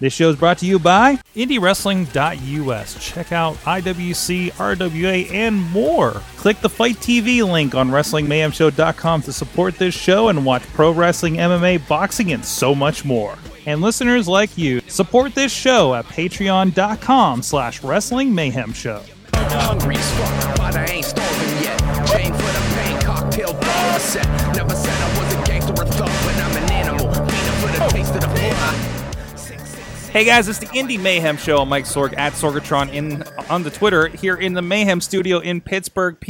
This show is brought to you by IndieWrestling.us. Check out IWC, RWA, and more. Click the FITE TV link on WrestlingMayhemShow.com to support this show and watch pro wrestling, MMA, boxing, and so much more. And listeners like you, support this show at patreon.com slash Wrestling Mayhem Show. Hey guys, it's the Indie Mayhem Show. I'm Mike Sorg at Sorgatron in on the Twitter here in the Mayhem Studio in Pittsburgh, PA,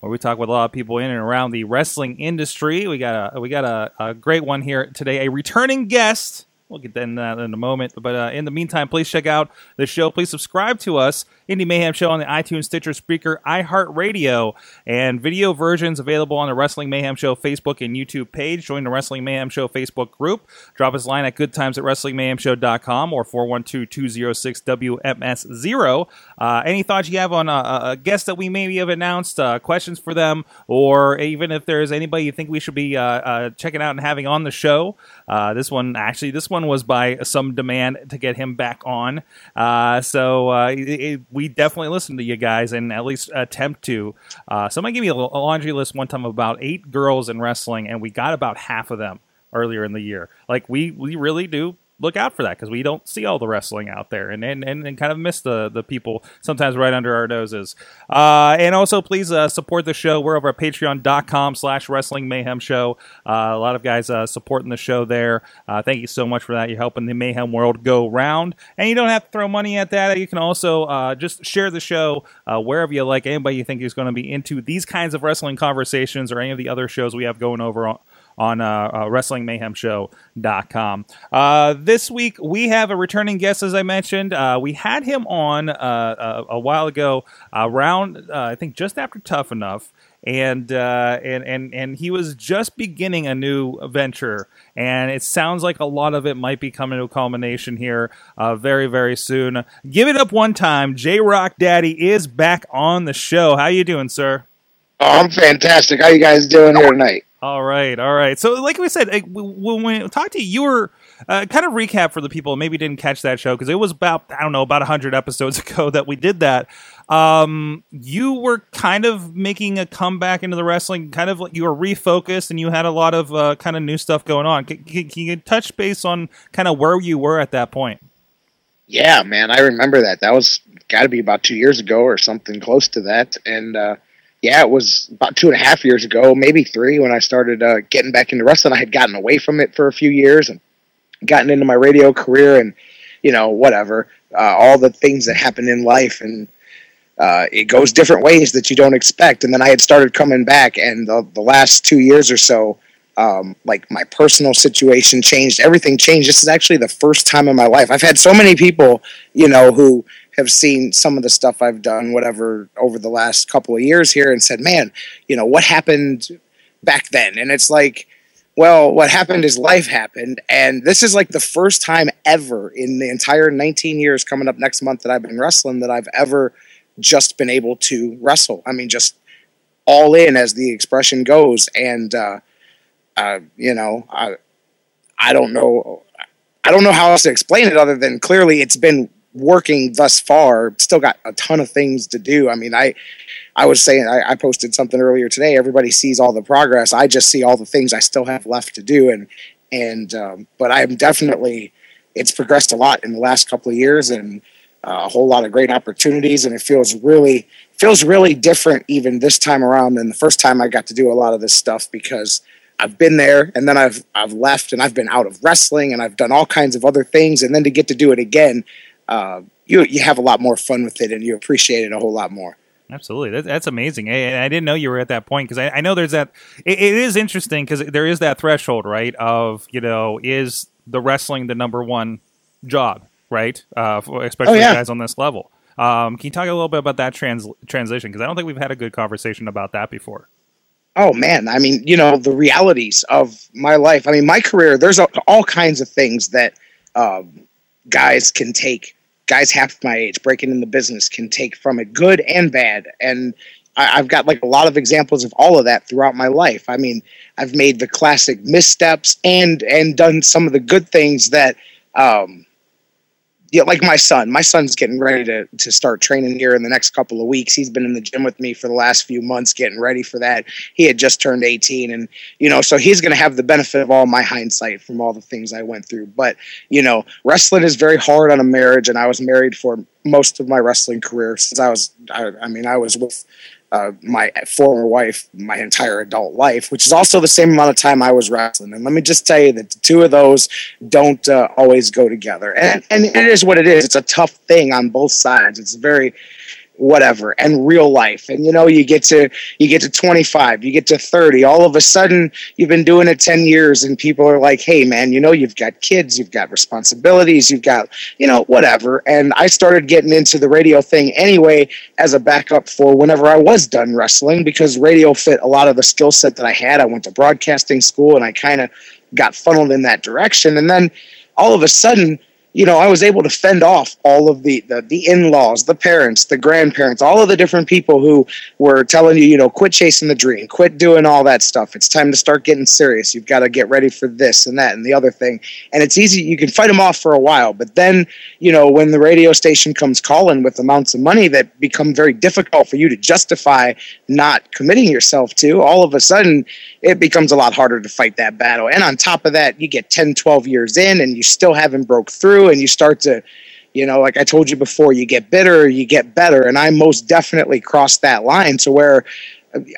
where we talk with a lot of people in and around the wrestling industry. We got a we got a, a great one here today, a returning guest. We'll get that in a moment. But uh, in the meantime, please check out the show. Please subscribe to us, Indie Mayhem Show, on the iTunes, Stitcher, Spreaker, iHeartRadio, and video versions available on the Wrestling Mayhem Show Facebook and YouTube page. Join the Wrestling Mayhem Show Facebook group. Drop us a line at goodtimes at WrestlingMayhemShow.com or 412-206-WMS0. Uh, any thoughts you have on a, a guest that we maybe have announced, uh, questions for them, or even if there's anybody you think we should be uh, uh, checking out and having on the show. Uh, this one, actually, this one was by some demand to get him back on. Uh, so uh, it, it, we definitely listen to you guys and at least attempt to. Uh, somebody gave me a, laundry list one time of about eight girls in wrestling, and we got about half of them earlier in the year. Like we we really do look out for that because we don't see all the wrestling out there and and, and, and kind of miss the, the people sometimes right under our noses. Uh, and also, please uh, support the show. We're over at patreon.com slash wrestling mayhem show. Uh, a lot of guys uh, supporting the show there. Uh, thank you so much for that. You're helping the mayhem world go round. And you don't have to throw money at that. You can also uh, just share the show wherever you like. Anybody you think is going to be into these kinds of wrestling conversations or any of the other shows we have going over on, on uh, uh, WrestlingMayhemShow.com. Uh, this week, we have a returning guest, as I mentioned. Uh, we had him on uh, a, a while ago, around, uh, I think, just after Tough Enough. And uh, and and and he was just beginning a new venture, and it sounds like a lot of it might be coming to a culmination here uh, very very soon. Give it up one time, J-Rocc Daddy is back on the show. How you doing, sir? Oh, I'm fantastic. How you guys doing here tonight? All right, all right. So, like we said, when we talked to you, you were uh, kind of recap for the people maybe didn't catch that show because it was about I don't know about hundred episodes ago that we did that. Um, you were kind of making a comeback into the wrestling, kind of like you were refocused and you had a lot of uh, kind of new stuff going on. Can, can, can you touch base on kind of where you were at that point? Yeah, man, I remember that. That was got to be about two years ago or something close to that, and. uh yeah, it was about two and a half years ago, maybe three, when I started uh, getting back into wrestling. I had gotten away from it for a few years and gotten into my radio career and, you know, whatever, uh, all the things that happen in life. And uh, it goes different ways that you don't expect. And then I had started coming back, and the, the last two years or so, um, like my personal situation changed. Everything changed. This is actually the first time in my life. I've had so many people, you know, who have seen some of the stuff I've done, whatever, over the last couple of years here, and said, "Man, you know what happened back then?" And it's like, well, what happened is life happened, and this is like the first time ever in the entire 19 years coming up next month that I've been wrestling that I've ever just been able to wrestle. I mean, just all in, as the expression goes, and uh, uh, you know, I I don't know. I don't know how else to explain it other than clearly it's been working thus far. Still got a ton of things to do. I mean, I I was saying I, I, posted something earlier today. Everybody sees all the progress. I just see all the things I still have left to do. And and um, but I am definitely it's progressed a lot in the last couple of years and uh, a whole lot of great opportunities. And it feels really feels really different even this time around than the first time I got to do a lot of this stuff because. I've been there and then I've I've left and I've been out of wrestling and I've done all kinds of other things and then to get to do it again uh, you you have a lot more fun with it and you appreciate it a whole lot more. Absolutely, that, that's amazing. I, I, didn't know you were at that point because I, I, know there's that. it, it is interesting because there is that threshold, right? Of you know, is the wrestling the number one job, right? Uh, especially oh, yeah. guys on this level. Um, can you talk a little bit about that trans- transition? Because I don't think we've had a good conversation about that before. Oh man, I mean, you know, the realities of my life. I mean, my career. There's all kinds of things that um, guys can take guys half my age breaking in the business can take from it, good and bad. And I, have got like a lot of examples of all of that throughout my life. I mean, I've made the classic missteps and and done some of the good things that um, yeah, like my son. My son's getting ready to to start training here in the next couple of weeks. He's been in the gym with me for the last few months, getting ready for that. He had just turned 18, and you know, so he's going to have the benefit of all my hindsight from all the things I went through. But you know, wrestling is very hard on a marriage, and I was married for most of my wrestling career since I was. I, I mean, I was with uh, my former wife my entire adult life, which is also the same amount of time I was wrestling. And let me just tell you that the two of those don't uh, always go together. And, and it is what it is. It's a tough thing on both sides. It's very whatever and real life. And you know you get to you get to 25 you get to 30 all of a sudden you've been doing it 10 years and people are like hey man you know you've got kids you've got responsibilities you've got you know whatever. And i started getting into the radio thing anyway as a backup for whenever i was done wrestling because radio fit a lot of the skill set that i had. I went to broadcasting school and i kind of got funneled in that direction. And then all of a sudden you know, I was able to fend off all of the, the, the in-laws, the parents, the grandparents, all of the different people who were telling you, you know, quit chasing the dream, quit doing all that stuff. It's time to start getting serious. You've got to get ready for this and that and the other thing. And it's easy. You can fight them off for a while, but then, you know, when the radio station comes calling with amounts of money that become very difficult for you to justify not committing yourself to, all of a sudden it becomes a lot harder to fight that battle. And on top of that, you get 10, 12 years in and you still haven't broke through and you start to you know like i told you before you get bitter you get better. And i most definitely crossed that line to where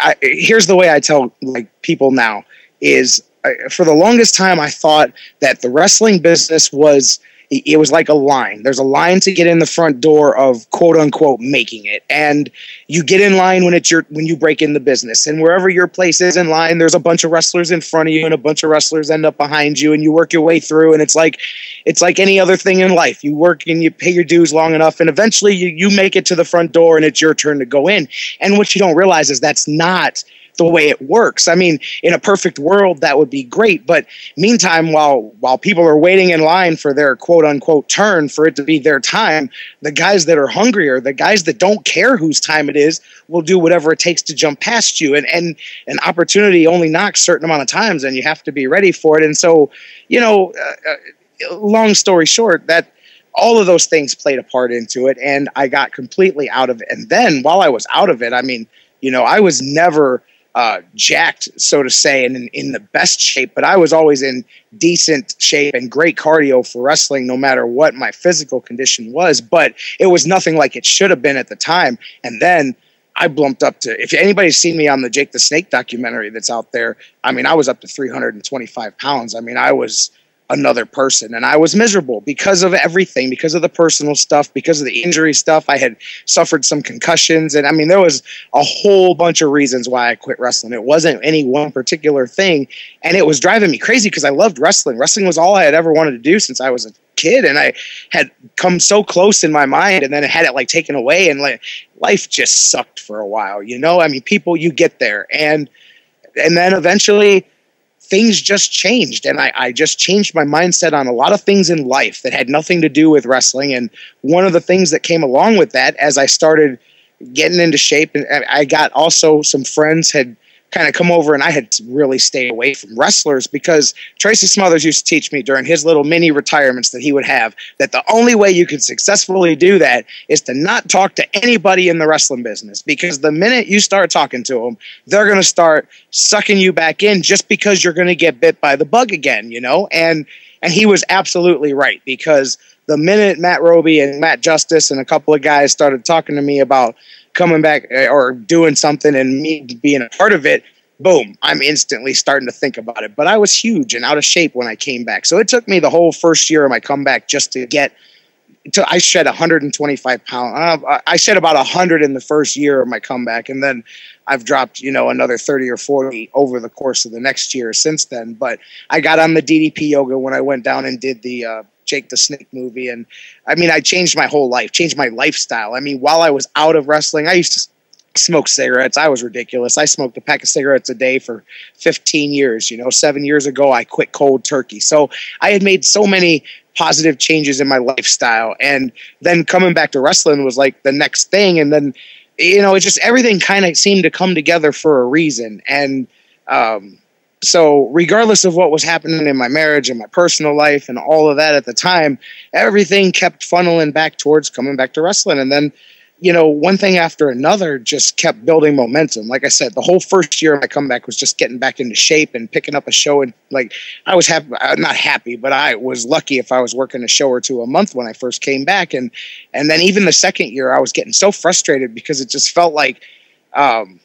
I, here's the way i tell like people now is I, for the longest time i thought that the wrestling business was it was like a line. There's a line to get in the front door of quote unquote making it. And you get in line when it's your when you break in the business. And wherever your place is in line, there's a bunch of wrestlers in front of you and a bunch of wrestlers end up behind you and you work your way through and it's like it's like any other thing in life. You work and you pay your dues long enough and eventually you, you make it to the front door and it's your turn to go in. And what you don't realize is that's not the way it works. I mean, in a perfect world, that would be great. But meantime, while while people are waiting in line for their quote unquote turn for it to be their time, the guys that are hungrier, the guys that don't care whose time it is, will do whatever it takes to jump past you. And and an opportunity only knocks certain amount of times, and you have to be ready for it. And so, you know, uh, uh long story short, that all of those things played a part into it and i got completely out of it and then while i was out of it i mean you know i was never uh, jacked, so to say, and in, in, the best shape, but I was always in decent shape and great cardio for wrestling, no matter what my physical condition was. But it was nothing like it should have been at the time. And then I bumped up to, if anybody's seen me on the Jake the Snake documentary that's out there, I mean, I was up to 325 pounds. I mean, I was another person. And I was miserable because of everything, because of the personal stuff, because of the injury stuff. I had suffered some concussions. And I mean, there was a whole bunch of reasons why I quit wrestling. It wasn't any one particular thing. And it was driving me crazy because I loved wrestling. Wrestling was all I had ever wanted to do since I was a kid. And I had come so close in my mind and then I had it like taken away. And like life just sucked for a while, you know? I mean, people, you get there. And, and then eventually, things just changed. And I, I, just changed my mindset on a lot of things in life that had nothing to do with wrestling. And one of the things that came along with that as i started getting into shape and i got also some friends had kind of come over and I had to really stay away from wrestlers because Tracy Smothers used to teach me during his little mini retirements that he would have that the only way you could successfully do that is to not talk to anybody in the wrestling business because the minute you start talking to them, they're going to start sucking you back in just because you're going to get bit by the bug again, you know? And and he was absolutely right because the minute Matt Roby and Matt Justice and a couple of guys started talking to me about coming back eh, or doing something and me being a part of it, boom, I'm instantly starting to think about it. But I was huge and out of shape when I came back. So it took me the whole first year of my comeback just to get to, I shed 125 pounds. Uh, I shed about 100 in the first year of my comeback. And then I've dropped, you know, another 30 or 40 over the course of the next year since then. But I got on the DDP yoga when I went down and did the, uh, Jake the Snake movie. And I mean, I changed my whole life, changed my lifestyle. I mean, while I was out of wrestling, I used to smoke cigarettes. I was ridiculous. I smoked a pack of cigarettes a day for 15 years. You know, seven years ago, I quit cold turkey. So I had made so many positive changes in my lifestyle. And then coming back to wrestling was like the next thing. And then, you know, it just everything kind of seemed to come together for a reason. And, um, so regardless of what was happening in my marriage and my personal life and all of that at the time, everything kept funneling back towards coming back to wrestling. And then, you know, one thing after another just kept building momentum. Like I said, the whole first year of my comeback was just getting back into shape and picking up a show. And like, I was happy, uh, not happy, but I was lucky if I was working a show or two a month when I first came back. And, and then even the second year, I was getting so frustrated because it just felt like, um,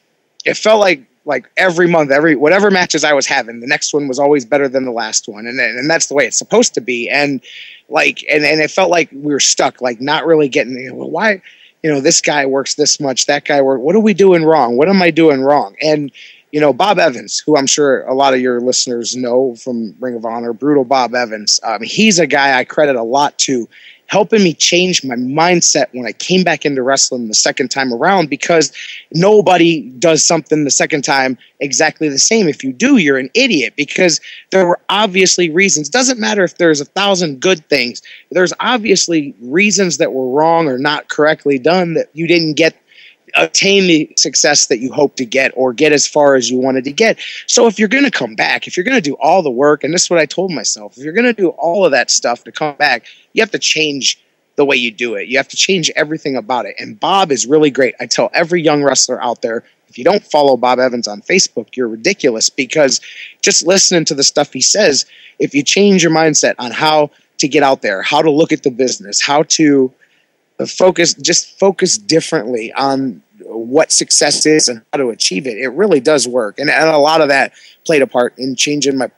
it felt like like every month, every whatever matches I was having, the next one was always better than the last one, and and that's the way it's supposed to be. And like, and and it felt like we were stuck, like not really getting. You know, well, why? You know, this guy works this much, that guy works. What are we doing wrong? What am I doing wrong? And you know, Bob Evans, who I'm sure a lot of your listeners know from Ring of Honor, brutal Bob Evans. Um, he's a guy I credit a lot to helping me change my mindset when I came back into wrestling the second time around because nobody does something the second time exactly the same. If you do, you're an idiot because there were obviously reasons. Doesn't matter if there's a thousand good things, there's obviously reasons that were wrong or not correctly done that you didn't get attain the success that you hope to get or get as far as you wanted to get. So if you're going to come back, if you're going to do all the work, and this is what I told myself, if you're going to do all of that stuff to come back, you have to change the way you do it. You have to change everything about it. And Bob is really great. I tell every young wrestler out there, if you don't follow Bob Evans on Facebook, you're ridiculous because just listening to the stuff he says, if you change your mindset on how to get out there, how to look at the business, how to focus just focus differently on what success is and how to achieve it it really does work. And, and a lot of that played a part in changing my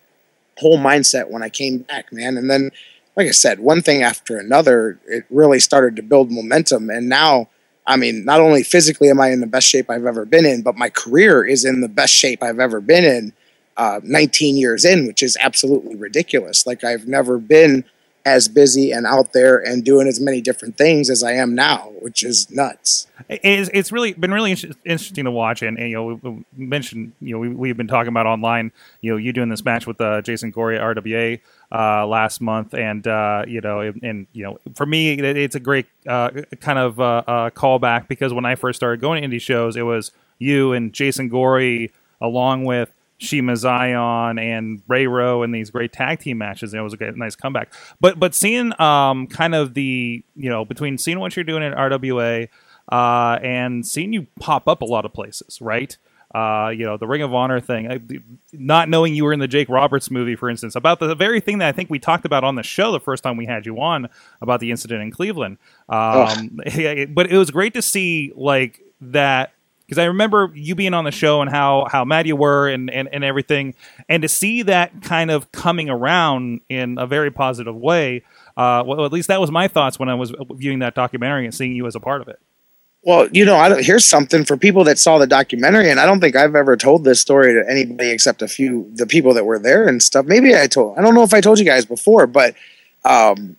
whole mindset when i came back man. And then like i said one thing after another it really started to build momentum. And now i mean not only physically am i in the best shape i've ever been in but my career is in the best shape i've ever been in uh, 19 years in which is absolutely ridiculous. Like i've never been as busy and out there and doing as many different things as I am now, which is nuts. It's, it's really been really inter- interesting to watch, and, and, you know, we mentioned you know we, we've been talking about online, you know, you doing this match with uh, Jason Gory at RWA uh, last month, and uh, you know, and, and, you know, for me, it's a great uh, kind of uh, uh, callback because when I first started going to indie shows, it was you and Jason Gory along with Shima Xion and Ray Rowe in these great tag team matches. And it was a nice comeback. But but seeing um, kind of the you know between seeing what you're doing at RWA uh, and seeing you pop up a lot of places, right? Uh, you know the Ring of Honor thing. I, not knowing you were in the Jake Roberts movie, for instance, about the very thing that I think we talked about on the show the first time we had you on about the incident in Cleveland. Um, but it was great to see like that because I remember you being on the show and how how mad you were and, and and everything, and to see that kind of coming around in a very positive way. Uh, well, at least that was my thoughts when I was viewing that documentary and seeing you as a part of it. Well, you know, I here's something for people that saw the documentary, and I don't think I've ever told this story to anybody except a few the people that were there and stuff. Maybe I told. I don't know if I told you guys before, but um,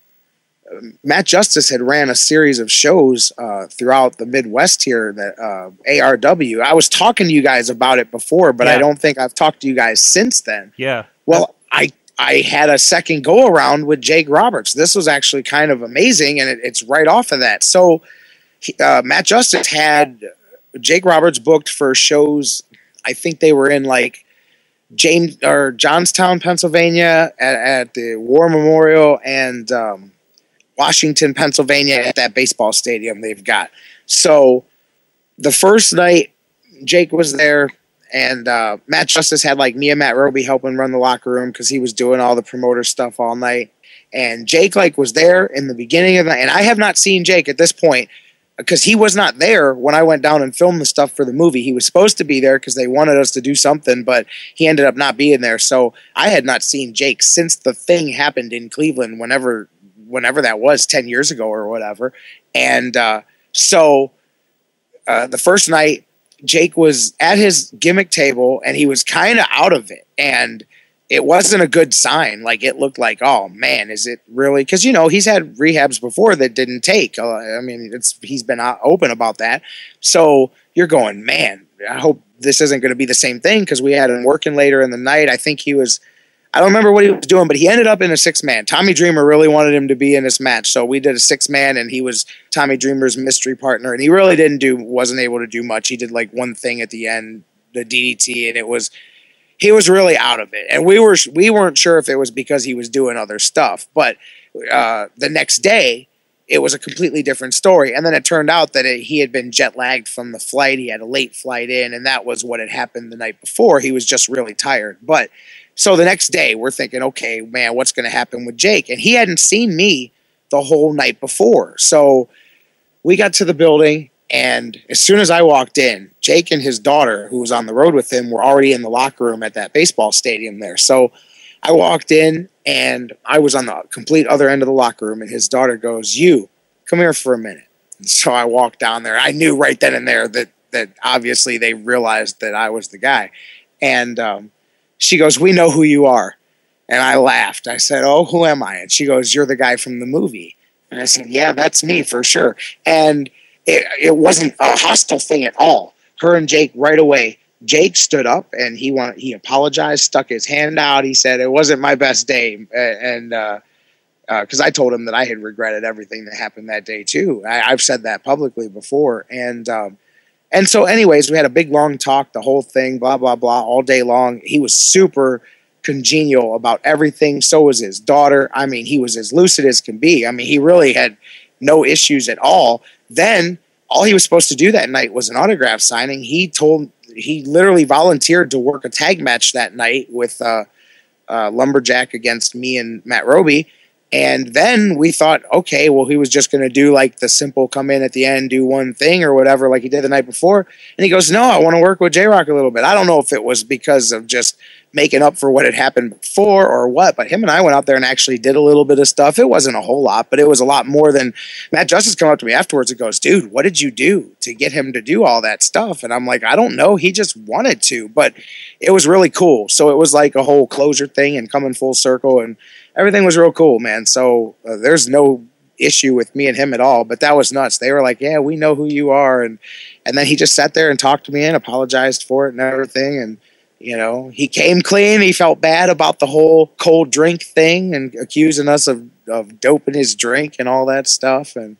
Matt Justice had ran a series of shows uh, throughout the Midwest here that uh, ARW. I was talking to you guys about it before, but yeah. I don't think I've talked to you guys since then. Yeah. Well, I I had a second go around with Jake Roberts. This was actually kind of amazing, and it, it's right off of that. So uh, Matt Justice had Jake Roberts booked for shows. I think they were in like James or Johnstown, Pennsylvania, at, at the War Memorial, and um, Washington, Pennsylvania, at that baseball stadium they've got. So the first night, Jake was there, and uh, Matt Justice had like me and Matt Roby helping run the locker room because he was doing all the promoter stuff all night. And Jake like was there in the beginning of the and I have not seen Jake at this point because he was not there when I went down and filmed the stuff for the movie. He was supposed to be there because they wanted us to do something, but he ended up not being there. So I had not seen Jake since the thing happened in Cleveland. Whenever whenever that was 10 years ago or whatever. And uh, so uh, the first night, Jake was at his gimmick table and he was kind of out of it. And it wasn't a good sign. Like it looked like, oh man, is it really? Because you know he's had rehabs before that didn't take. Uh, I mean, it's he's been open about that. So you're going, man. I hope this isn't going to be the same thing because we had him working later in the night. I think he was I don't remember what he was doing, but he ended up in a six man. Tommy Dreamer really wanted him to be in this match, so we did a six man, and he was Tommy Dreamer's mystery partner, and he really didn't do, wasn't able to do much. He did like one thing at the end, the DDT, and it was, he was really out of it, and we were we weren't sure if it was because he was doing other stuff. But uh, the next day, it was a completely different story, and then it turned out that it, he had been jet lagged from the flight. He had a late flight in, and that was what had happened the night before. He was just really tired, but. So the next day, we're thinking, okay, man, what's going to happen with Jake? And he hadn't seen me the whole night before. So we got to the building, and as soon as I walked in, Jake and his daughter, who was on the road with him, were already in the locker room at that baseball stadium there. So I walked in, and I was on the complete other end of the locker room, and his daughter goes, "You come here for a minute." And so I walked down there. I knew right then and there that that obviously they realized that I was the guy, and um, she goes, "We know who you are." And I laughed. I said, "Oh, who am I?" And she goes, "You're the guy from the movie." And I said, "Yeah, that's me for sure." And it, it wasn't a hostile thing at all. Her and Jake right away. Jake stood up and he wanted, he apologized, stuck his hand out. He said it wasn't my best day, and because uh, uh, I told him that I had regretted everything that happened that day too. I, have said that publicly before, and um, and so, anyways, we had a big long talk, the whole thing, blah blah blah, all day long. He was super congenial about everything. So was his daughter. I mean, he was as lucid as can be. I mean, he really had no issues at all. Then all he was supposed to do that night was an autograph signing. He told he literally volunteered to work a tag match that night with uh, uh, Lumberjack against me and Matt Roby. And then we thought, okay, well, he was just going to do like the simple come in at the end, do one thing or whatever, like he did the night before. And he goes, no, I want to work with J-Rocc a little bit. I don't know if it was because of just making up for what had happened before or what, but him and I went out there and actually did a little bit of stuff. It wasn't a whole lot, but it was a lot more than Matt Justice come up to me afterwards and goes, dude, what did you do to get him to do all that stuff? And I'm like, I don't know. He just wanted to, but it was really cool. So it was like a whole closure thing and coming full circle and everything was real cool, man. So uh, there's no issue with me and him at all, but that was nuts. They were like, yeah, we know who you are. And, and then he just sat there and talked to me and apologized for it and everything. And, you know, he came clean. He felt bad about the whole cold drink thing and accusing us of, of doping his drink and all that stuff. And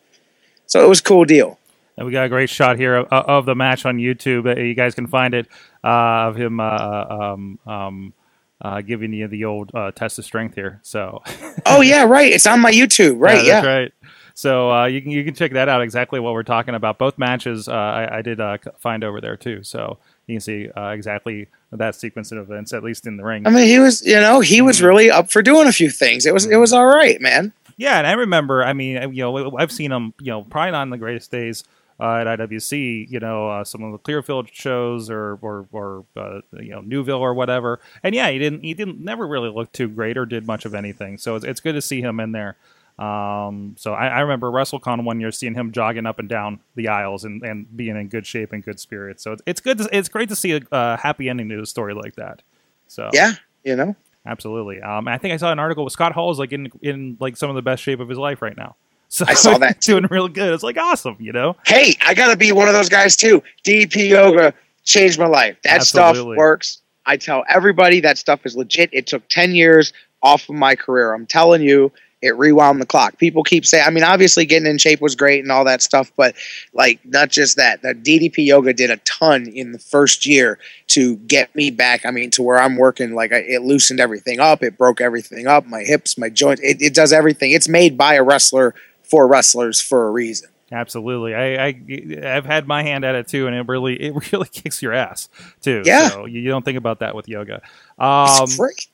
so it was a cool deal. And we got a great shot here of, of the match on YouTube. You guys can find it uh, of him uh, um, um, uh, giving you the old uh, test of strength here. So, oh yeah, right. It's on my YouTube, right? Yeah, yeah. right. So uh, you can you can check that out. Exactly what we're talking about. Both matches uh, I, I, did uh, find over there too. So you can see uh, exactly that sequence of events, at least in the ring. I mean, he was, you know, he was mm-hmm. really up for doing a few things. It was, it was all right, man. Yeah, and I remember. I mean, you know, I've seen him, you know, probably not in the greatest days uh, at IWC. You know, uh, some of the Clearfield shows or or, or uh, you know Newville or whatever. And yeah, he didn't, he didn't never really look too great or did much of anything. So it's, it's good to see him in there. Um, so I, I, remember WrestleCon one year seeing him jogging up and down the aisles and, and being in good shape and good spirits. So it's, it's good. To, it's great to see a, a happy ending to a story like that. So yeah, you know, absolutely. Um, I think I saw an article with Scott Hall is like in in like some of the best shape of his life right now. So I saw that doing real good. It's like awesome, you know. Hey, I gotta be one of those guys too. DDP yoga changed my life. That Absolutely. stuff works. I tell everybody that stuff is legit. It took ten years off of my career. I'm telling you, it rewound the clock. People keep saying, I mean, obviously getting in shape was great and all that stuff, but like not just that. The DDP yoga did a ton in the first year to get me back. I mean, to where I'm working, like it loosened everything up, it broke everything up, my hips, my joints, it, it does everything. It's made by a wrestler for wrestlers for a reason. Absolutely, I, I have had my hand at it too, and it really it really kicks your ass too. Yeah, so you don't think about that with yoga. Um,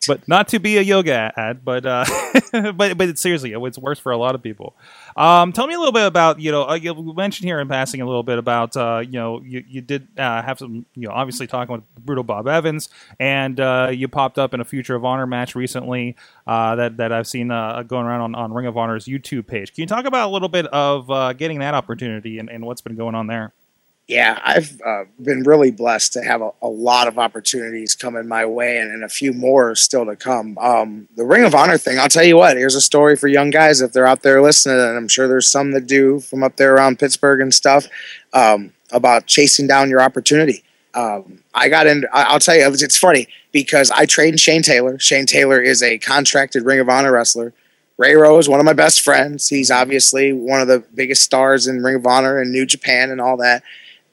but not to be a yoga ad, but uh, but but seriously, it's worse for a lot of people. Um, tell me a little bit about you know uh, you mentioned here in passing a little bit about uh, you know you, you did uh, have some you know obviously talking with brutal Bob Evans, and uh, you popped up in a Future of Honor match recently uh, that that I've seen uh, going around on, on Ring of Honor's YouTube page. Can you talk about a little bit of getting that opportunity and, and what's been going on there? Yeah, I've uh, been really blessed to have a, a, lot of opportunities coming my way and, and, a few more still to come. Um, the Ring of Honor thing, I'll tell you what, here's a story for young guys if they're out there listening, and I'm sure there's some that do from up there around Pittsburgh and stuff um, about chasing down your opportunity. Um, I got in, I'll tell you, it's funny because I trained Shane Taylor. Shane Taylor is a contracted Ring of Honor wrestler. Ray Rowe's, one of my best friends. He's obviously one of the biggest stars in Ring of Honor and New Japan and all that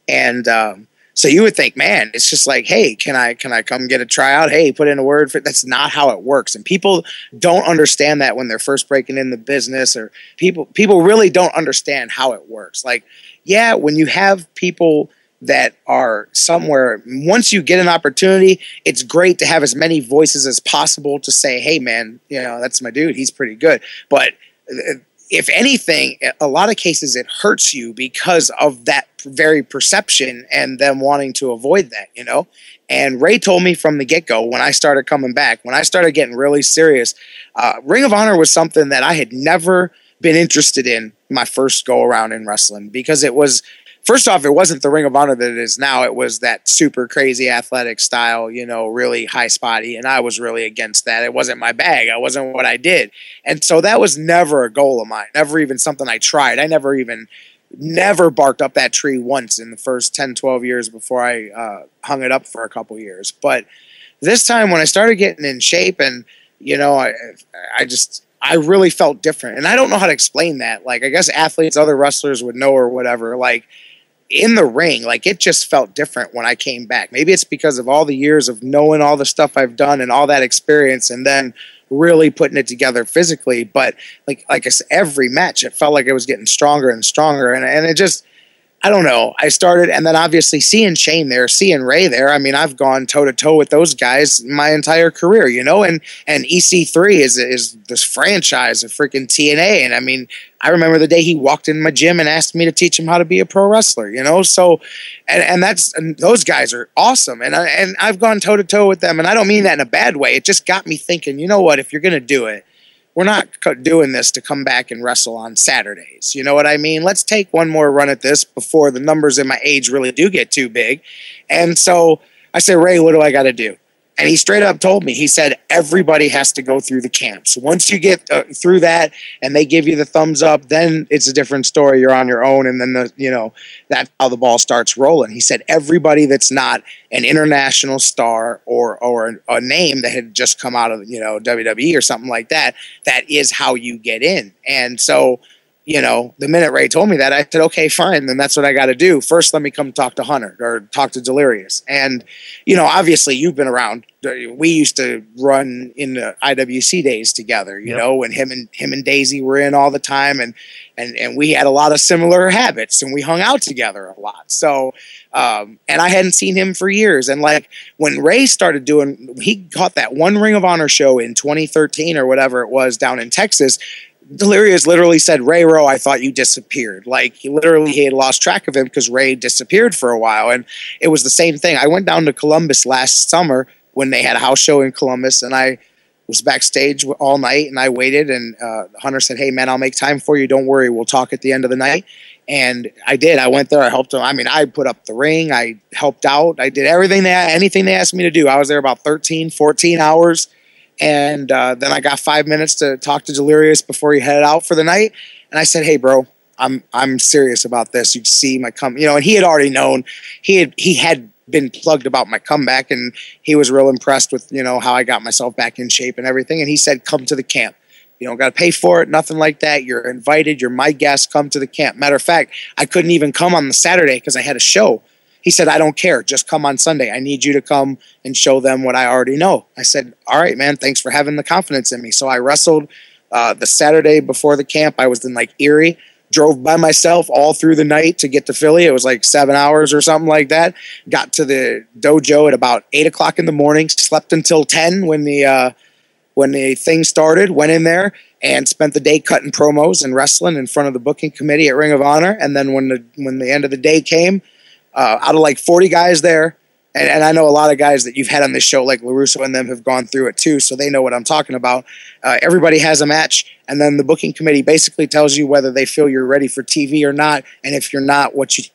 and um, So you would think, man, it's just like, hey, can I can I come get a tryout? Hey, put in a word for that's not how it works. And people don't understand that when they're first breaking in the business or people people really don't understand how it works. Like, yeah, when you have people that are somewhere once you get an opportunity it's great to have as many voices as possible to say hey man you know that's my dude he's pretty good but uh, if anything a lot of cases it hurts you because of that very perception and them wanting to avoid that you know? And ray told me from the get-go when i started coming back when i started getting really serious uh, ring of honor was something that i had never been interested in my first go around in wrestling because it was first off, it wasn't the Ring of Honor that it is now. It was that super crazy athletic style, you know, really high spotty. And I was really against that. It wasn't my bag. I wasn't what I did. And so that was never a goal of mine, never even something I tried. I never even, never barked up that tree once in the first 10, 12 years before I uh, hung it up for a couple years. But this time when I started getting in shape and, you know, I, I just, I really felt different. And I don't know how to explain that. Like, I guess athletes, other wrestlers would know or whatever. Like, in the ring, like it just felt different when I came back. Maybe it's because of all the years of knowing all the stuff I've done and all that experience, and then really putting it together physically. But like like I said, every match, it felt like it was getting stronger and stronger, and and it just I don't know. I started, and then obviously seeing Shane there, seeing Ray there. I mean, I've gone toe to toe with those guys my entire career, you know. And and EC3 is is this franchise of freaking TNA, and I mean, I remember the day he walked in my gym and asked me to teach him how to be a pro wrestler, you know. So, and and that's and those guys are awesome, and I, and I've gone toe to toe with them, and I don't mean that in a bad way. It just got me thinking, you know what? If you're gonna do it we're not doing this to come back and wrestle on Saturdays. You know what I mean? Let's take one more run at this before the numbers in my age really do get too big. And so I said, Ray, what do I got to do? And he straight up told me, he said, everybody has to go through the camps. Once you get uh, through that and they give you the thumbs up, then it's a different story. You're on your own. And then, the, you know, that's how the ball starts rolling. He said, everybody that's not an international star or, or a, a name that had just come out of, you know, WWE or something like that, that is how you get in. And so, you know, the minute Ray told me that, I said, okay, fine, then that's what I got to do. First, let me come talk to Hunter or talk to Delirious. And, you know, obviously you've been around. We used to run in the IWC days together, you yep. know, and him and him and Daizee were in all the time and, and, and we had a lot of similar habits and we hung out together a lot. So, um, and I hadn't seen him for years. And like when Ray started doing, he caught that one Ring of Honor show in 2013 or whatever it was down in Texas Delirious literally said, Ray Rowe, I thought you disappeared. Like, he literally he had lost track of him because Ray disappeared for a while. And it was the same thing. I went down to Columbus last summer when they had a house show in Columbus, and I was backstage all night and I waited. And uh, Hunter said, Hey, man, I'll make time for you. Don't worry. We'll talk at the end of the night. And I did. I went there. I helped them. I mean, I put up the ring. I helped out. I did everything they anything they asked me to do. I was there about 13, 14 hours and uh, then I got five minutes to talk to Delirious before he headed out for the night. And I said, "Hey, bro, I'm I'm serious about this. You see my come, you know." And he had already known. He had he had been plugged about my comeback, and he was real impressed with you know how I got myself back in shape and everything. And he said, "Come to the camp." You don't got to pay for it, nothing like that. You're invited. You're my guest. Come to the camp. Matter of fact, I couldn't even come on the Saturday because I had a show. He said, I don't care. Just come on Sunday. I need you to come and show them what I already know. I said, All right, man. Thanks for having the confidence in me. So I wrestled uh, the Saturday before the camp. I was in like Erie, drove by myself all through the night to get to Philly. It was like seven hours or something like that. Got to the dojo at about eight o'clock in the morning, slept until 10 when the, uh, when the thing started, went in there and spent the day cutting promos and wrestling in front of the booking committee at Ring of Honor. And then when the when the end of the day came, uh, out of like 40 guys there, and, and, I know a lot of guys that you've had on this show, like LaRusso and them, have gone through it too, so they know what I'm talking about. Uh, everybody has a match, and then the booking committee basically tells you whether they feel you're ready for TV or not, and if you're not, what you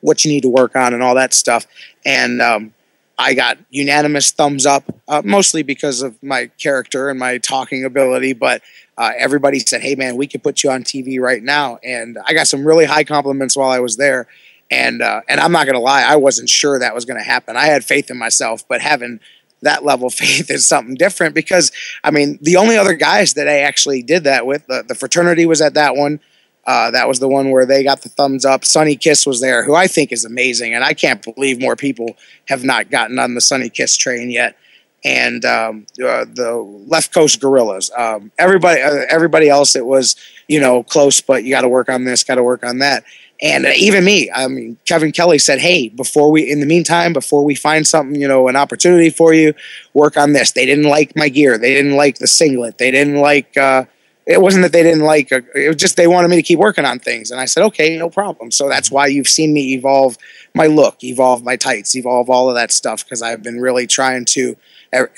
what you need to work on and all that stuff. And um, I got unanimous thumbs up, uh, mostly because of my character and my talking ability, but uh, everybody said, "Hey, man, we could put you on TV right now," and I got some really high compliments while I was there and uh, and I'm not going to lie, I wasn't sure that was going to happen. I had faith in myself, but having that level of faith is something different because I mean the only other guys that I actually did that with the, the fraternity was at that one. Uh, that was the one where they got the thumbs up. Sonny Kiss was there, who I think is amazing, and I can't believe more people have not gotten on the Sonny Kiss train yet. And um, uh, the Left Coast Gorillas. Um, everybody, uh, everybody else, it was you know close, but you got to work on this, got to work on that. And even me, I mean, Kevin Kelly said, "Hey, before we, in the meantime, before we find something, you know, an opportunity for you, work on this." They didn't like my gear. They didn't like the singlet. They didn't like. Uh, it wasn't that they didn't like. A, it was just they wanted me to keep working on things, and I said, "Okay, no problem." So that's why you've seen me evolve my look, evolve my tights, evolve all of that stuff because I've been really trying to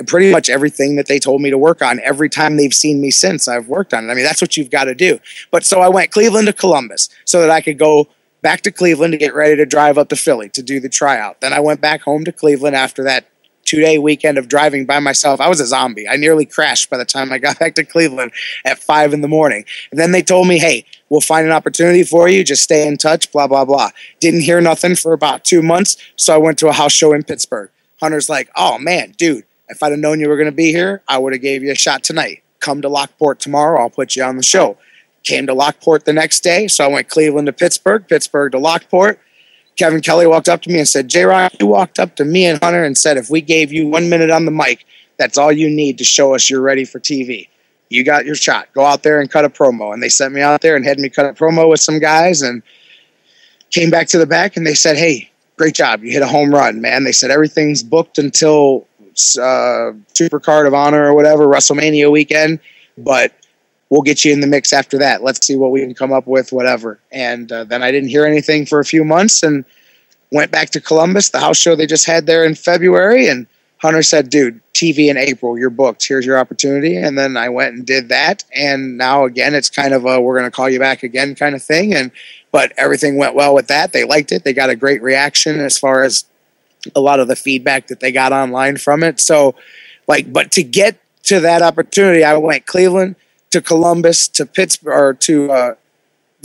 pretty much everything that they told me to work on every time they've seen me since I've worked on it. I mean, that's what you've got to do. But so I went Cleveland to Columbus so that I could go back to Cleveland to get ready to drive up to Philly to do the tryout. Then I went back home to Cleveland after that two day weekend of driving by myself. I was a zombie. I nearly crashed by the time I got back to Cleveland at five in the morning. And then they told me, hey, we'll find an opportunity for you. Just stay in touch, blah, blah, blah. Didn't hear nothing for about two months. So I went to a house show in Pittsburgh. Hunter's like, oh man, dude, if I'd have known you were going to be here, I would have gave you a shot tonight. Come to Lockport tomorrow. I'll put you on the show. Came to Lockport the next day, so I went Cleveland to Pittsburgh, Pittsburgh to Lockport. Kevin Kelly walked up to me and said, J-Rocc, you walked up to me and Hunter and said, if we gave you one minute on the mic, that's all you need to show us you're ready for TV. You got your shot. Go out there and cut a promo. And they sent me out there and had me cut a promo with some guys and came back to the back and they said, hey, great job. You hit a home run, man. They said everything's booked until uh, Super Card of Honor or whatever, WrestleMania weekend. But we'll get you in the mix after that. Let's see what we can come up with, whatever. And uh, then I didn't hear anything for a few months and went back to Columbus, the house show they just had there in February. And Hunter said, dude, TV in April, you're booked. Here's your opportunity. And then I went and did that. And now again, it's kind of a we're going to call you back again kind of thing. And but everything went well with that. They liked it. They got a great reaction as far as a lot of the feedback that they got online from it. So, like, but to get to that opportunity, I went Cleveland, to Columbus to Pittsburgh or to uh,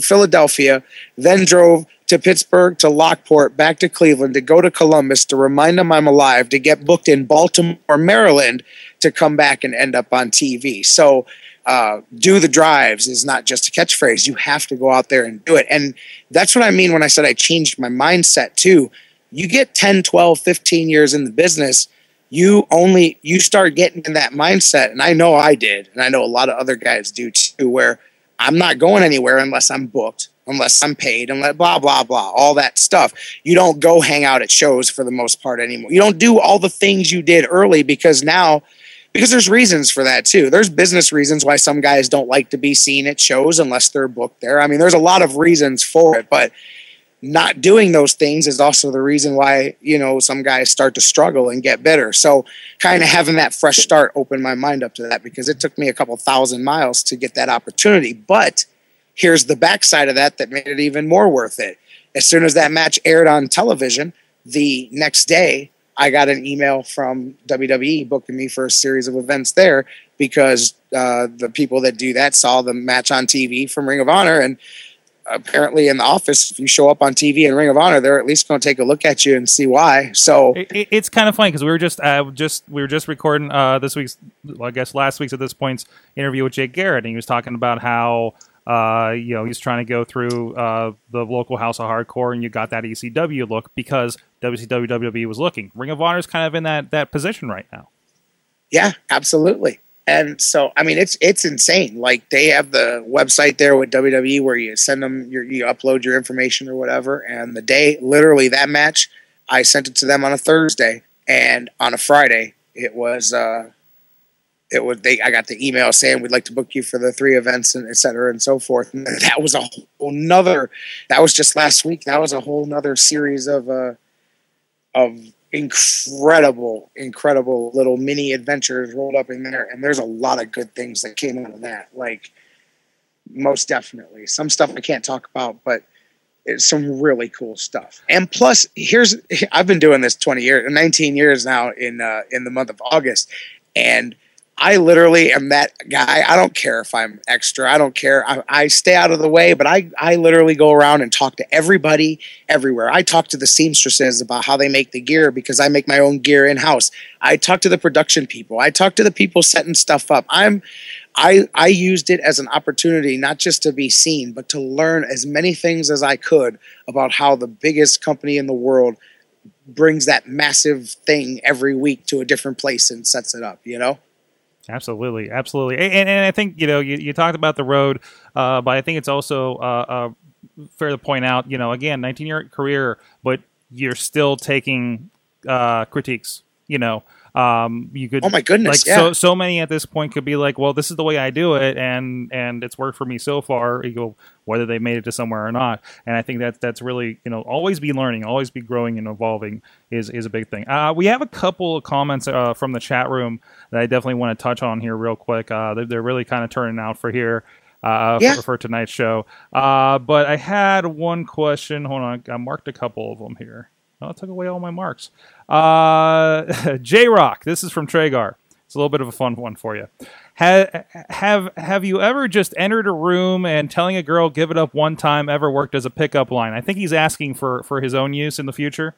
Philadelphia, then drove to Pittsburgh to Lockport, back to Cleveland to go to Columbus to remind them I'm alive, to get booked in Baltimore, Maryland, to come back and end up on TV. So, uh, do the drives is not just a catchphrase. You have to go out there and do it. And that's what I mean when I said I changed my mindset too. You get 10, 12, 15 years in the business you only you start getting in that mindset. And i know i did. And i know a lot of other guys do too where i'm not going anywhere unless i'm booked unless i'm paid and blah blah blah all that stuff. You don't go hang out at shows for the most part anymore. You don't do all the things you did early because now because there's reasons for that too. There's business reasons why some guys don't like to be seen at shows unless they're booked there. I mean there's a lot of reasons for it but not doing those things is also the reason why you know some guys start to struggle and get bitter so kind of having that fresh start opened my mind up to that because it took me a couple thousand miles to get that opportunity. But here's the backside of that that made it even more worth it. As soon as that match aired on television the next day i got an email from wwe booking me for a series of events there because uh, the people that do that saw the match on tv from ring of honor and apparently in the office, if you show up on TV in Ring of Honor, they're at least going to take a look at you and see why. So it, it, it's kind of funny because we were just uh, just we were just recording uh, this week's, well, I guess last week's at this point's interview with Jake Garrett, and he was talking about how. Uh, you know, he's trying to go through uh, the local House of Hardcore, and you got that ECW look because WCW WWE was looking. Ring of Honor is kind of in that that position right now. Yeah, absolutely. And so, I mean, it's it's insane. Like they have the website there with WWE where you send them, your, you upload your information or whatever. And the day, literally that match, I sent it to them on a Thursday, and on a Friday, it was uh, it was they. I got the email saying we'd like to book you for the three events and et cetera and so forth. And that was a whole nother. That was just last week. That was a whole nother series of uh, of incredible, incredible little mini adventures rolled up in there. And there's a lot of good things that came out of that. Like, most definitely. Some stuff I can't talk about, but it's some really cool stuff. And plus, here's I've been doing this 20 years, 19 years now in uh, in the month of August, and I literally am that guy. I don't care if I'm extra. I don't care. I, I stay out of the way, but I, I literally go around and talk to everybody everywhere. I talk to the seamstresses about how they make the gear because I make my own gear in house. I talk to the production people. I talk to the people setting stuff up. I'm I I used it as an opportunity not just to be seen, but to learn as many things as I could about how the biggest company in the world brings that massive thing every week to a different place and sets it up, you know? Absolutely, absolutely, and, and I think you know you, you talked about the road, uh, but I think it's also uh, uh, fair to point out, you know, again, 19 year career, but you're still taking uh, critiques. You know, um, you could. Oh my goodness! Like yeah. so, so many at this point could be like, well, this is the way I do it, and and it's worked for me so far. You go whether they made it to somewhere or not, and I think that that's really you know always be learning, always be growing and evolving is is a big thing. Uh, we have a couple of comments uh, from the chat room that I definitely want to touch on here real quick. Uh, they're, they're really kind of turning out for here. Uh, Yeah. for, for tonight's show, uh, but I had one question. Hold on, I marked a couple of them here. Oh, it took away all my marks. Uh, J-Rocc, this is from Tragar. It's a little bit of a fun one for you. Have, have have you ever just entered a room and telling a girl give it up one time ever worked as a pickup line? I think he's asking for for his own use in the future.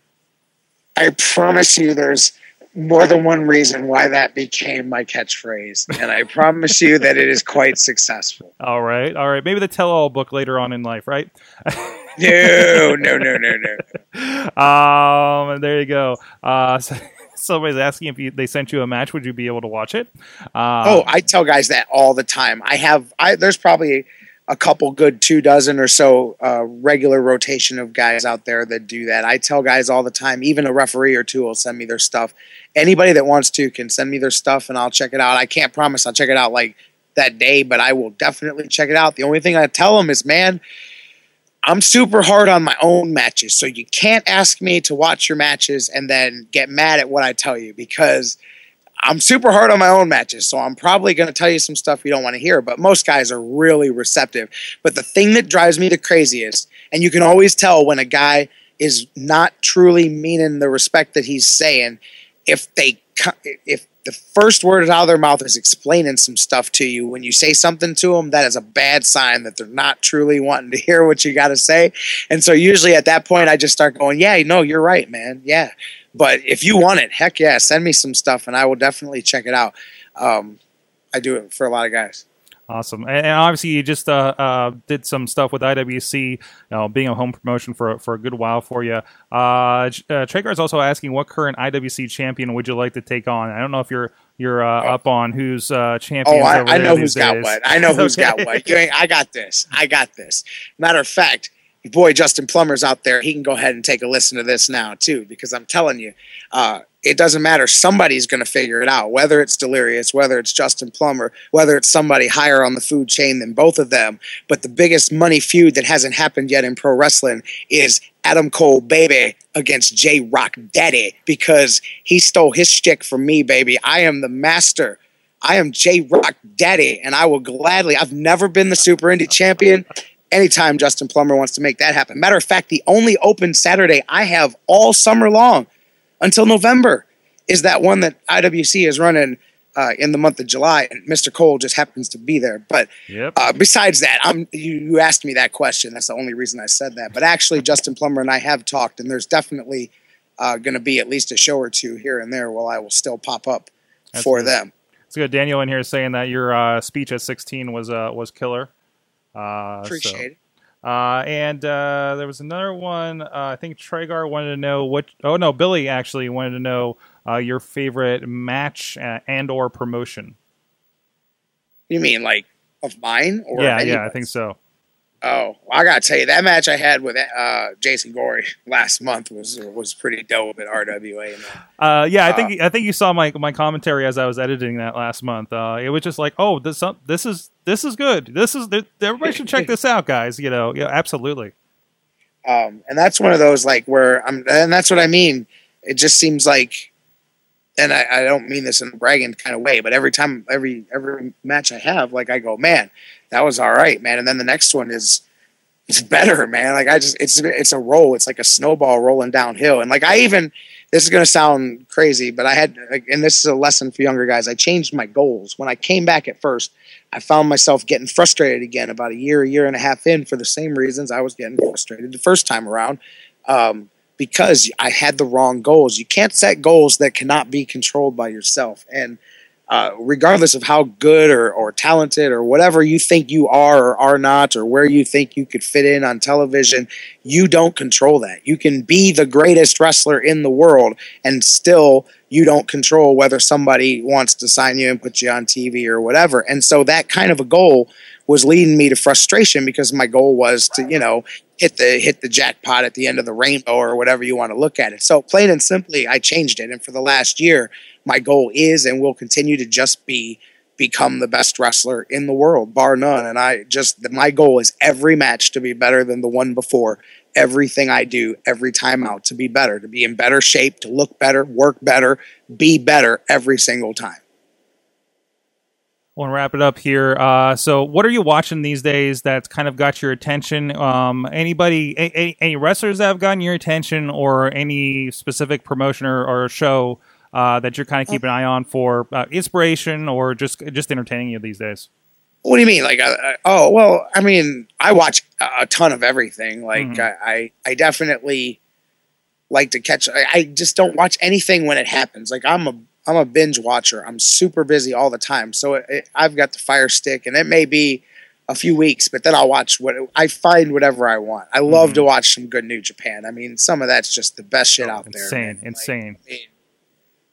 I promise you, there's more than one reason why that became my catchphrase, and I promise you that it is quite successful. All right, all right. Maybe the tell-all book later on in life, right? No, no, no, no, no. Um, there you go. Uh, so, somebody's asking if you, they sent you a match, would you be able to watch it? Uh, Oh, I tell guys that all the time. I have, I there's probably a couple good two dozen or so uh, regular rotation of guys out there that do that. I tell guys all the time. Even a referee or two will send me their stuff. Anybody that wants to can send me their stuff, and I'll check it out. I can't promise I'll check it out like that day, but I will definitely check it out. The only thing I tell them is, man. I'm super hard on my own matches, so you can't ask me to watch your matches and then get mad at what I tell you because I'm super hard on my own matches, so I'm probably going to tell you some stuff you don't want to hear. But most guys are really receptive. But the thing that drives me the craziest, and you can always tell when a guy is not truly meaning the respect that he's saying, if they if the first word out of their mouth is explaining some stuff to you. When you say something to them that is a bad sign that they're not truly wanting to hear what you got to say. And so usually at that point i just start going yeah no you're right man. Yeah. But if you want it heck yeah send me some stuff and i will definitely check it out. Um, i do it for a lot of guys Awesome, and, and obviously you just uh, uh, did some stuff with IWC, you know, being a home promotion for for a good while for you. Uh, uh, Traeger is also asking what current IWC champion would you like to take on. I don't know if you're you're uh, up on who's uh, champion. Oh, I, I know who's got what. I know who's got what. You ain't, I got this. I got this. Matter of fact, boy Justin Plummer's out there. He can go ahead and take a listen to this now too, because I'm telling you, uh, it doesn't matter. Somebody's going to figure it out. Whether it's Delirious, whether it's Justin Plummer, whether it's somebody higher on the food chain than both of them. But the biggest money feud that hasn't happened yet in pro wrestling is Adam Cole, baby, against J-Rocc Daddy, because he stole his shtick from me, baby. I am the master. I am J Rock Daddy, and I will gladly. I've never been the Super Indie champion. Anytime Justin Plummer wants to make that happen. Matter of fact, the only open Saturday I have all summer long until November is that one that IWC is running uh, in the month of July, and Mr. Cole just happens to be there. But Yep. uh, besides that, I'm you, you asked me that question. That's the only reason I said that. But actually, Justin Plummer and I have talked, and there's definitely uh, going to be at least a show or two here and there while I will still pop up for Absolutely. them. It's good. Daniel in here saying that your uh, speech at 16 was uh, was killer. Uh, so- Appreciate it. Uh, and uh, there was another one. Uh, I think Tragar wanted to know what. Oh no, Billy actually wanted to know uh, your favorite match uh, and or promotion. You mean like of mine or yeah, yeah, I think so. Oh, I gotta tell you, that match I had with uh, Jason Gory last month was was pretty dope at RWA. Uh, yeah, I Uh, think I think you saw my my commentary as I was editing that last month. Uh, it was just like, oh, this this is this is good. This is everybody should check this out, guys. You know, yeah, absolutely. Um, and that's one of those like where I'm, and that's what I mean. It just seems like, and I, I don't mean this in a bragging kind of way, but every time, every every match I have, like I go, man, that was all right, man. And then the next one is it's better, man. Like I just, it's it's a roll. It's like a snowball rolling downhill. And like I even this is to sound crazy, but I had, and this is a lesson for younger guys. I changed my goals when I came back at first. I found myself getting frustrated again about a year, a year and a half in for the same reasons I was getting frustrated the first time around. Um, because I had the wrong goals. You can't set goals that cannot be controlled by yourself. And uh, regardless of how good or, or talented or whatever you think you are or are not, or where you think you could fit in on television, you don't control that. You can be the greatest wrestler in the world and still you don't control whether somebody wants to sign you and put you on TV or whatever. And so that kind of a goal was leading me to frustration because my goal was to, you know, hit the hit the jackpot at the end of the rainbow or whatever you want to look at it. So plain and simply, I changed it, and for the last year, my goal is and will continue to just be become the best wrestler in the world, bar none. And I just my goal is every match to be better than the one before. Everything I do, every time out, to be better, to be in better shape, to look better, work better, be better every single time. Want to wrap it up here. Uh, so, what are you watching these days that's kind of got your attention? Um, anybody, any, any, wrestlers that have gotten your attention, or any specific promotion or, or show uh, that you're kind of keeping an eye on for uh, inspiration or just just entertaining you these days? What do you mean? Like, uh, uh, oh, well, I mean, I watch a ton of everything. Like, mm-hmm. I, I, I, definitely like to catch. I, I just don't watch anything when it happens. Like, I'm a I'm a binge watcher. I'm super busy all the time. So it, it, I've got the fire stick, and it may be a few weeks, but then I'll watch what I find whatever I want. I love mm-hmm. to watch some good New Japan. I mean, some of that's just the best shit out insane, there. Insane, insane. Like, I mean,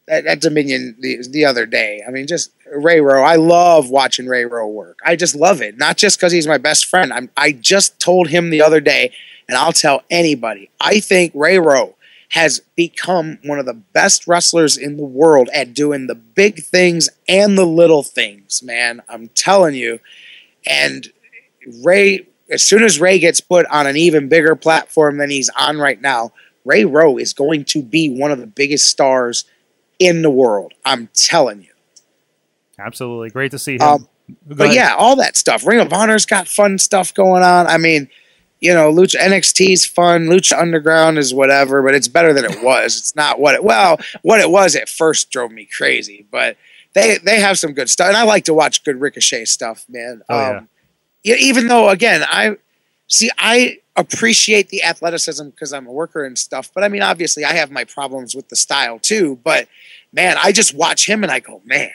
that, that, Dominion the, the other day. I mean, just Ray Rowe. I love watching Ray Rowe work. I just love it. Not just because he's my best friend. I'm, I just told him the other day, and I'll tell anybody. I think Ray Rowe has become one of the best wrestlers in the world at doing the big things and the little things, man. I'm telling you. And Ray, as soon as Ray gets put on an even bigger platform than he's on right now, Ray Rowe is going to be one of the biggest stars in the world. I'm telling you. Absolutely. Great to see him. Um, but yeah, all that stuff. Ring of Honor's got fun stuff going on. I mean, you know, Lucha NXT's fun. Lucha Underground is whatever, but it's better than it was. It's not what it well, what it was at first drove me crazy, but they they have some good stuff, and I like to watch good Ricochet stuff, man. Oh, um, yeah. Even though, again, I see, I appreciate the athleticism because I'm a worker and stuff, but I mean, obviously, I have my problems with the style too. But man, I just watch him and I go, man,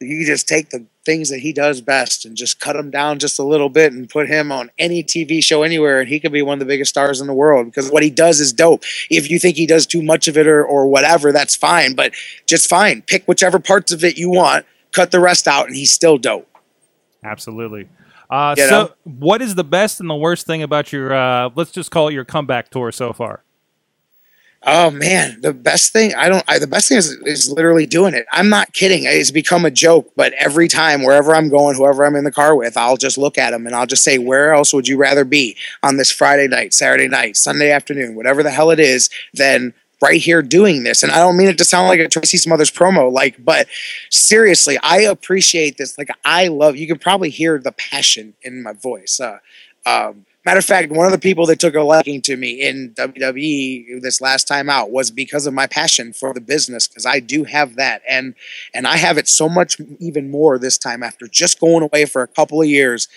you just take the things that he does best and just cut him down just a little bit and put him on any TV show anywhere and he could be one of the biggest stars in the world because what he does is dope. If you think he does too much of it or, or whatever, that's fine, but just fine. Pick whichever parts of it you want, cut the rest out, and he's still dope. Absolutely. Uh, so, what is the best and the worst thing about your, uh, let's just call it your comeback tour so far? Oh man, the best thing I don't. I, the best thing is is literally doing it. I'm not kidding. It's become a joke. But every time, wherever I'm going, whoever I'm in the car with, I'll just look at them and I'll just say, "Where else would you rather be on this Friday night, Saturday night, Sunday afternoon, whatever the hell it is?" Than right here doing this. And I don't mean it to sound like a Tracy Smothers promo, like, but seriously, I appreciate this. Like, I love. You can probably hear the passion in my voice. Uh, um, Matter of fact, one of the people that took a liking to me in WWE this last time out was because of my passion for the business because I do have that and and I have it so much even more this time after just going away for a couple of years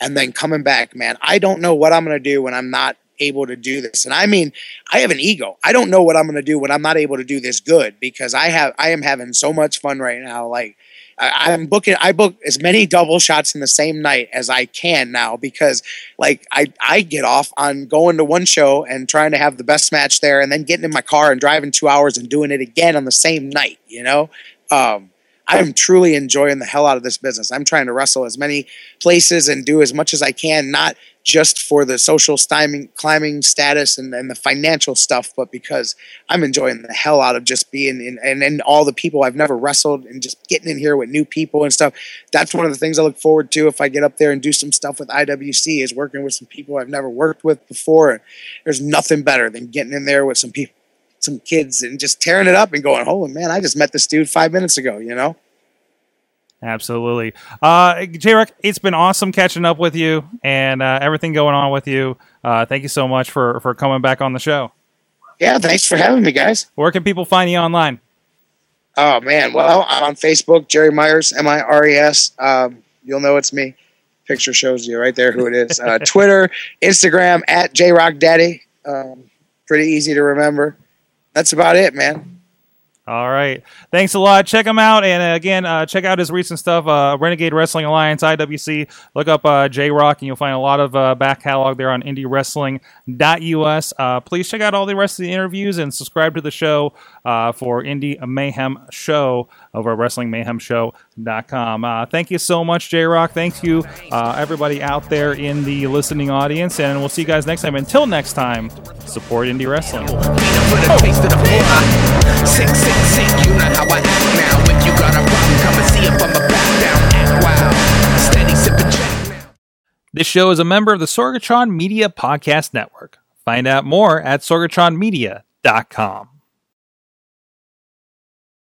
and then coming back, man. I don't know what I'm going to do when I'm not able to do this. And I mean, I have an ego. I don't know what I'm going to do when I'm not able to do this good because I have I am having so much fun right now like I, am booking. I book as many double shots in the same night as I can now because, like, I I get off on going to one show and trying to have the best match there, and then getting in my car and driving two hours and doing it again on the same night. You know, um, I'm truly enjoying the hell out of this business. I'm trying to wrestle as many places and do as much as I can, not just for the social climbing, climbing status and, and the financial stuff, but because I'm enjoying the hell out of just being in and, and all the people I've never wrestled and just getting in here with new people and stuff. That's one of the things I look forward to if I get up there and do some stuff with IWC is working with some people I've never worked with before. There's nothing better than getting in there with some people, some kids and just tearing it up and going, holy man, I just met this dude five minutes ago, you know? Absolutely. Uh, J it's been awesome catching up with you and uh, everything going on with you. Uh, thank you so much for, for coming back on the show. Yeah, thanks for having me, guys. Where can people find you online? Oh man, well I'm on Facebook, Jerry Mires, M I R E S. Um, you'll know it's me. Picture shows you right there who it is. Uh, Twitter, Instagram at J-Rocc Daddy. Um, pretty easy to remember. That's about it, man. All right. Thanks a lot. Check him out. And uh, again, uh, check out his recent stuff uh, Renegade Wrestling Alliance, IWC. Look up uh, J-Rocc, and you'll find a lot of uh, back catalog there on indiewrestling.us. Uh, please check out all the rest of the interviews and subscribe to the show uh, for Indy Mayhem Show over at WrestlingMayhemShow.com. Uh, thank you so much, J-Rocc. Thank you, uh, everybody out there in the listening audience. And we'll see you guys next time. Until next time, support Indie Wrestling. This show is a member of the Sorgatron Media Podcast Network. Find out more at sorgatronmedia.com.